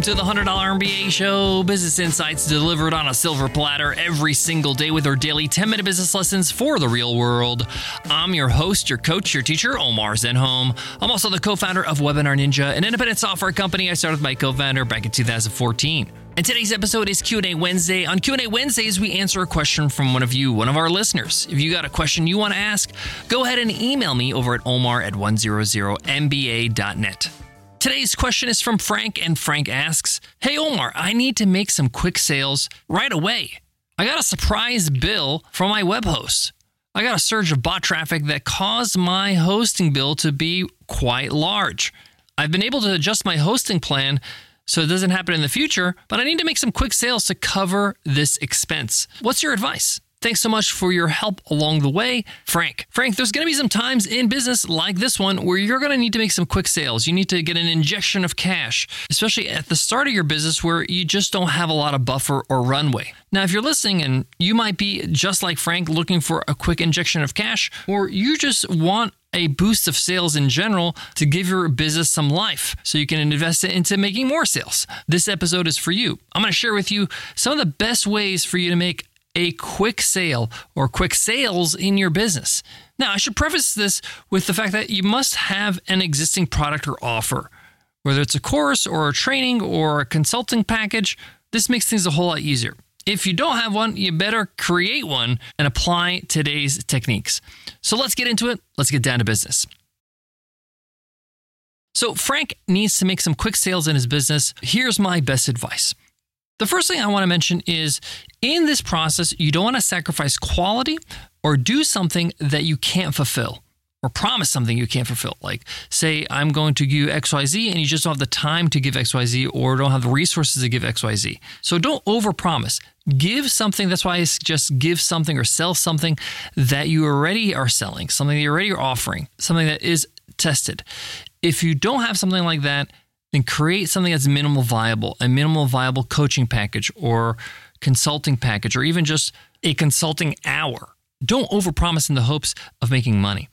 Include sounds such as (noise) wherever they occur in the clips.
Welcome to the $100 MBA show. Business insights delivered on a silver platter every single day with our daily 10 minute business lessons for the real world. I'm your host, your coach, your teacher, Omar Zenhom. I'm also the co founder of Webinar Ninja, an independent software company I started with my co founder back in 2014. And today's episode is Q&A Wednesday. On Q&A Wednesdays, we answer a question from one of you, one of our listeners. If you got a question you want to ask, go ahead and email me over at omar at 100mba.net. Today's question is from Frank, and Frank asks Hey Omar, I need to make some quick sales right away. I got a surprise bill from my web host. I got a surge of bot traffic that caused my hosting bill to be quite large. I've been able to adjust my hosting plan so it doesn't happen in the future, but I need to make some quick sales to cover this expense. What's your advice? Thanks so much for your help along the way, Frank. Frank, there's going to be some times in business like this one where you're going to need to make some quick sales. You need to get an injection of cash, especially at the start of your business where you just don't have a lot of buffer or runway. Now, if you're listening and you might be just like Frank looking for a quick injection of cash, or you just want a boost of sales in general to give your business some life so you can invest it into making more sales. This episode is for you. I'm going to share with you some of the best ways for you to make a quick sale or quick sales in your business. Now, I should preface this with the fact that you must have an existing product or offer. Whether it's a course or a training or a consulting package, this makes things a whole lot easier. If you don't have one, you better create one and apply today's techniques. So let's get into it. Let's get down to business. So, Frank needs to make some quick sales in his business. Here's my best advice. The first thing I want to mention is in this process, you don't want to sacrifice quality or do something that you can't fulfill or promise something you can't fulfill. Like, say, I'm going to give XYZ and you just don't have the time to give XYZ or don't have the resources to give XYZ. So don't overpromise. Give something, that's why I suggest give something or sell something that you already are selling, something that you already are offering, something that is tested. If you don't have something like that, then create something that's minimal viable, a minimal viable coaching package or consulting package, or even just a consulting hour. Don't overpromise in the hopes of making money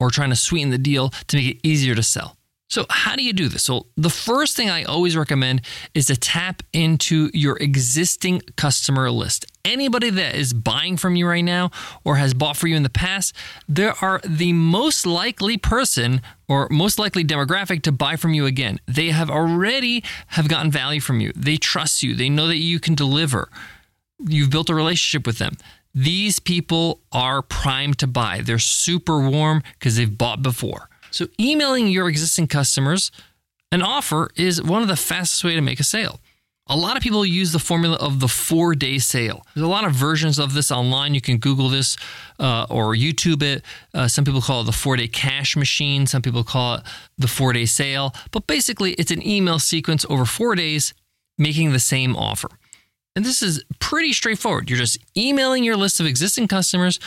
or trying to sweeten the deal to make it easier to sell. So, how do you do this? So, the first thing I always recommend is to tap into your existing customer list. Anybody that is buying from you right now or has bought for you in the past, they are the most likely person or most likely demographic to buy from you again. They have already have gotten value from you. They trust you. They know that you can deliver. You've built a relationship with them. These people are primed to buy. They're super warm because they've bought before. So, emailing your existing customers an offer is one of the fastest way to make a sale. A lot of people use the formula of the four day sale. There's a lot of versions of this online. You can Google this uh, or YouTube it. Uh, some people call it the four day cash machine. Some people call it the four day sale. But basically, it's an email sequence over four days making the same offer. And this is pretty straightforward. You're just emailing your list of existing customers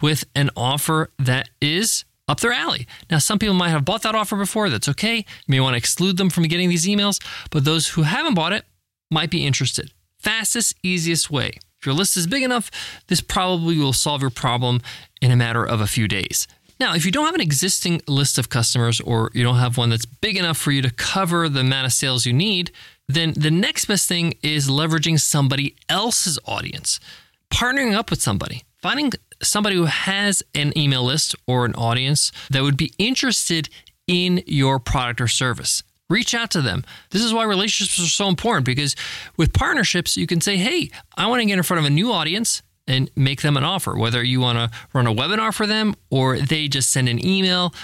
with an offer that is up their alley. Now, some people might have bought that offer before. That's okay. You may want to exclude them from getting these emails, but those who haven't bought it might be interested. Fastest, easiest way. If your list is big enough, this probably will solve your problem in a matter of a few days. Now, if you don't have an existing list of customers or you don't have one that's big enough for you to cover the amount of sales you need, then the next best thing is leveraging somebody else's audience, partnering up with somebody, finding somebody who has an email list or an audience that would be interested in your product or service. Reach out to them. This is why relationships are so important because with partnerships, you can say, hey, I want to get in front of a new audience and make them an offer, whether you want to run a webinar for them or they just send an email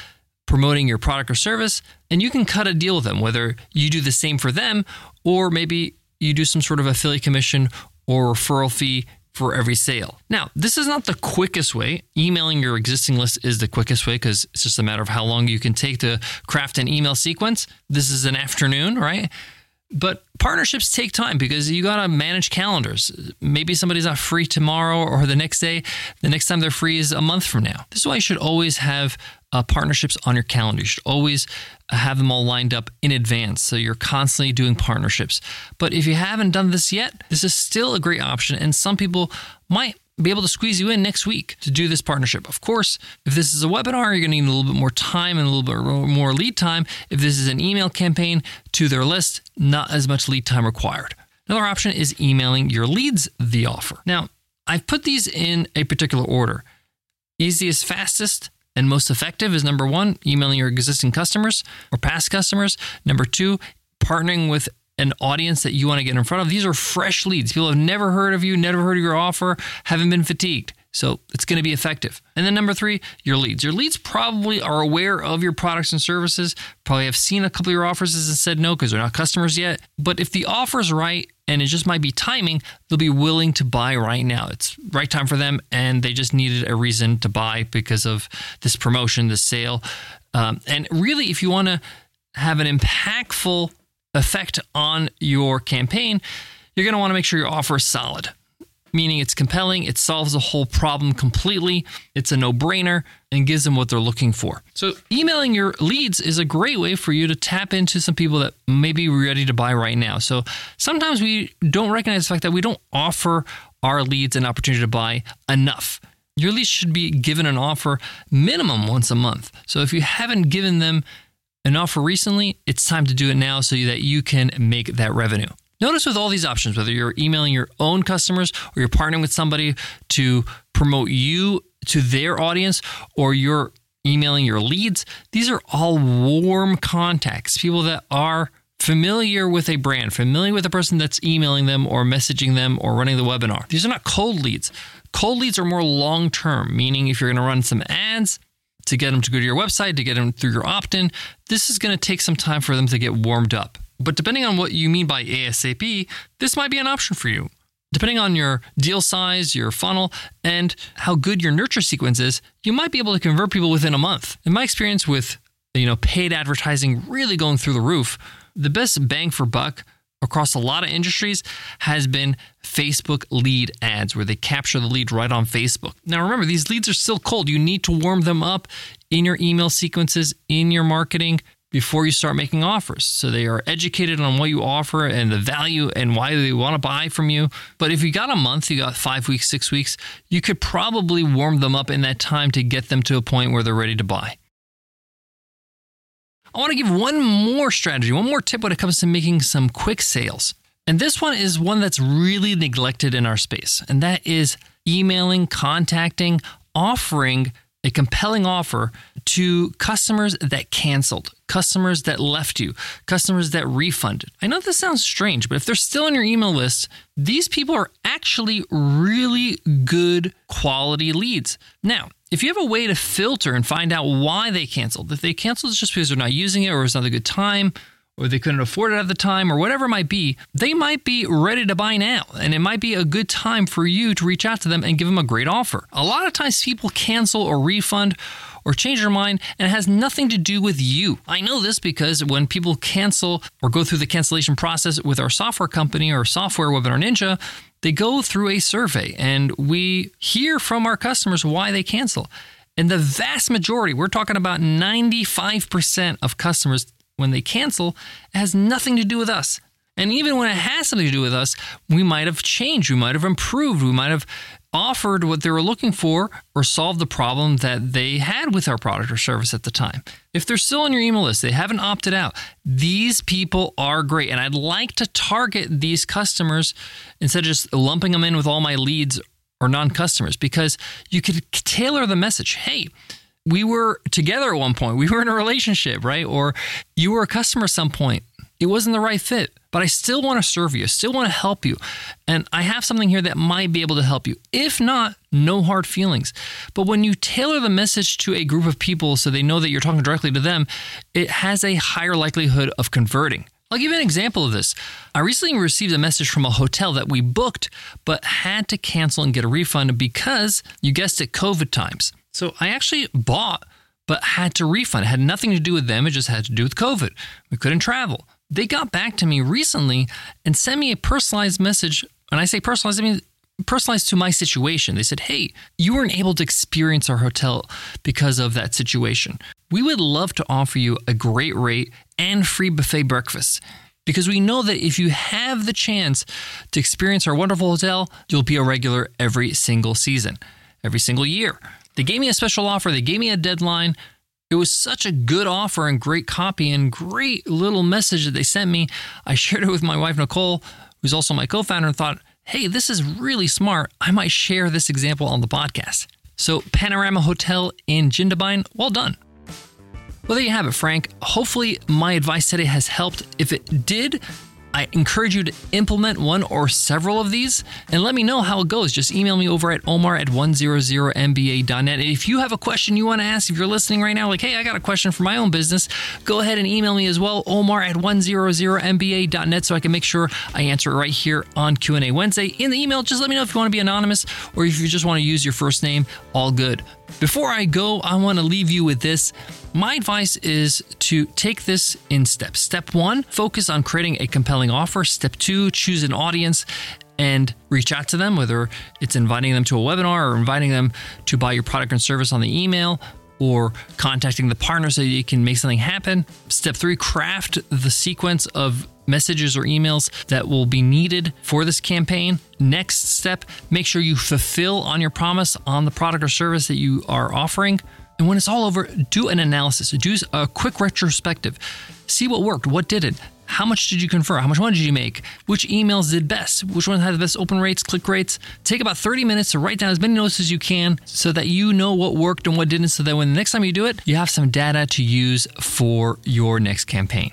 promoting your product or service, and you can cut a deal with them, whether you do the same for them or maybe you do some sort of affiliate commission or referral fee for every sale. Now, this is not the quickest way. Emailing your existing list is the quickest way because it's just a matter of how long you can take to craft an email sequence. This is an afternoon, right? But partnerships take time because you got to manage calendars. Maybe somebody's not free tomorrow or the next day. The next time they're free is a month from now. This is why you should always have uh, partnerships on your calendar. You should always have them all lined up in advance. So you're constantly doing partnerships. But if you haven't done this yet, this is still a great option. And some people might be able to squeeze you in next week to do this partnership. Of course, if this is a webinar, you're going to need a little bit more time and a little bit more lead time. If this is an email campaign to their list, not as much lead time required. Another option is emailing your leads the offer. Now, I've put these in a particular order. Easiest, fastest, and most effective is number one, emailing your existing customers or past customers. Number two, partnering with an audience that you want to get in front of. These are fresh leads. People have never heard of you, never heard of your offer, haven't been fatigued. So it's going to be effective. And then number three, your leads. Your leads probably are aware of your products and services, probably have seen a couple of your offers and said no because they're not customers yet. But if the offer is right and it just might be timing, they'll be willing to buy right now. It's right time for them and they just needed a reason to buy because of this promotion, this sale. Um, and really, if you want to have an impactful effect on your campaign, you're going to want to make sure your offer is solid, meaning it's compelling, it solves the whole problem completely, it's a no brainer, and gives them what they're looking for. So, emailing your leads is a great way for you to tap into some people that may be ready to buy right now. So, sometimes we don't recognize the fact that we don't offer our leads an opportunity to buy enough. Your leads should be given an offer minimum once a month. So, if you haven't given them an offer recently, it's time to do it now so that you can make that revenue. Notice with all these options, whether you're emailing your own customers or you're partnering with somebody to promote you to their audience or you're emailing your leads, these are all warm contacts, people that are familiar with a brand, familiar with the person that's emailing them or messaging them or running the webinar. These are not cold leads. Cold leads are more long term, meaning if you're going to run some ads, to get them to go to your website, to get them through your opt in, this is going to take some time for them to get warmed up. But depending on what you mean by ASAP, this might be an option for you. Depending on your deal size, your funnel, and how good your nurture sequence is, you might be able to convert people within a month. In my experience with you know paid advertising really going through the roof, the best bang for buck across a lot of industries has been Facebook lead ads where they capture the lead right on Facebook. Now remember, these leads are still cold. You need to warm them up in your email sequences, in your marketing before you start making offers. So they are educated on what you offer and the value and why they want to buy from you. But if you got a month, you got five weeks, six weeks, you could probably warm them up in that time to get them to a point where they're ready to buy. I want to give one more strategy, one more tip when it comes to making some quick sales. And this one is one that's really neglected in our space, and that is emailing, contacting, offering a compelling offer to customers that canceled, customers that left you, customers that refunded. I know this sounds strange, but if they're still on your email list, these people are actually really good quality leads. Now, if you have a way to filter and find out why they canceled, if they canceled just because they're not using it or it's not a good time, or they couldn't afford it at the time, or whatever it might be, they might be ready to buy now. And it might be a good time for you to reach out to them and give them a great offer. A lot of times people cancel or refund or change their mind, and it has nothing to do with you. I know this because when people cancel or go through the cancellation process with our software company or software Webinar Ninja, they go through a survey and we hear from our customers why they cancel. And the vast majority, we're talking about 95% of customers when they cancel, it has nothing to do with us. And even when it has something to do with us, we might have changed, we might have improved, we might have offered what they were looking for or solved the problem that they had with our product or service at the time. If they're still on your email list, they haven't opted out, these people are great. And I'd like to target these customers instead of just lumping them in with all my leads or non customers because you could tailor the message. Hey, we were together at one point. We were in a relationship, right? Or you were a customer at some point. It wasn't the right fit, but I still want to serve you. Still want to help you. And I have something here that might be able to help you. If not, no hard feelings. But when you tailor the message to a group of people so they know that you're talking directly to them, it has a higher likelihood of converting. I'll give you an example of this. I recently received a message from a hotel that we booked, but had to cancel and get a refund because, you guessed it, COVID times. So I actually bought, but had to refund. It had nothing to do with them, it just had to do with COVID. We couldn't travel. They got back to me recently and sent me a personalized message. And I say personalized, I mean personalized to my situation. They said, Hey, you weren't able to experience our hotel because of that situation. We would love to offer you a great rate and free buffet breakfast because we know that if you have the chance to experience our wonderful hotel, you'll be a regular every single season, every single year. They gave me a special offer, they gave me a deadline. It was such a good offer and great copy and great little message that they sent me. I (laughs) shared it with my wife, Nicole, who's also my co founder, and thought, hey, this is really smart. I might share this example on the podcast. So, Panorama Hotel in Jindabyne, well done. Well, there you have it, Frank. Hopefully, my advice today has helped. If it did, I encourage you to implement one or several of these and let me know how it goes. Just email me over at omar at 100mba.net. And if you have a question you want to ask, if you're listening right now, like, hey, I got a question for my own business, go ahead and email me as well, omar at 100mba.net, so I can make sure I answer it right here on Q&A Wednesday. In the email, just let me know if you want to be anonymous or if you just want to use your first name, all good. Before I go, I want to leave you with this. My advice is to take this in steps. Step one, focus on creating a compelling offer. Step two, choose an audience and reach out to them, whether it's inviting them to a webinar or inviting them to buy your product and service on the email or contacting the partner so you can make something happen. Step three, craft the sequence of messages or emails that will be needed for this campaign. Next step, make sure you fulfill on your promise on the product or service that you are offering. And when it's all over, do an analysis, do a quick retrospective. See what worked, what didn't, how much did you convert? How much money did you make? Which emails did best? Which ones had the best open rates, click rates? Take about 30 minutes to write down as many notes as you can so that you know what worked and what didn't, so that when the next time you do it, you have some data to use for your next campaign.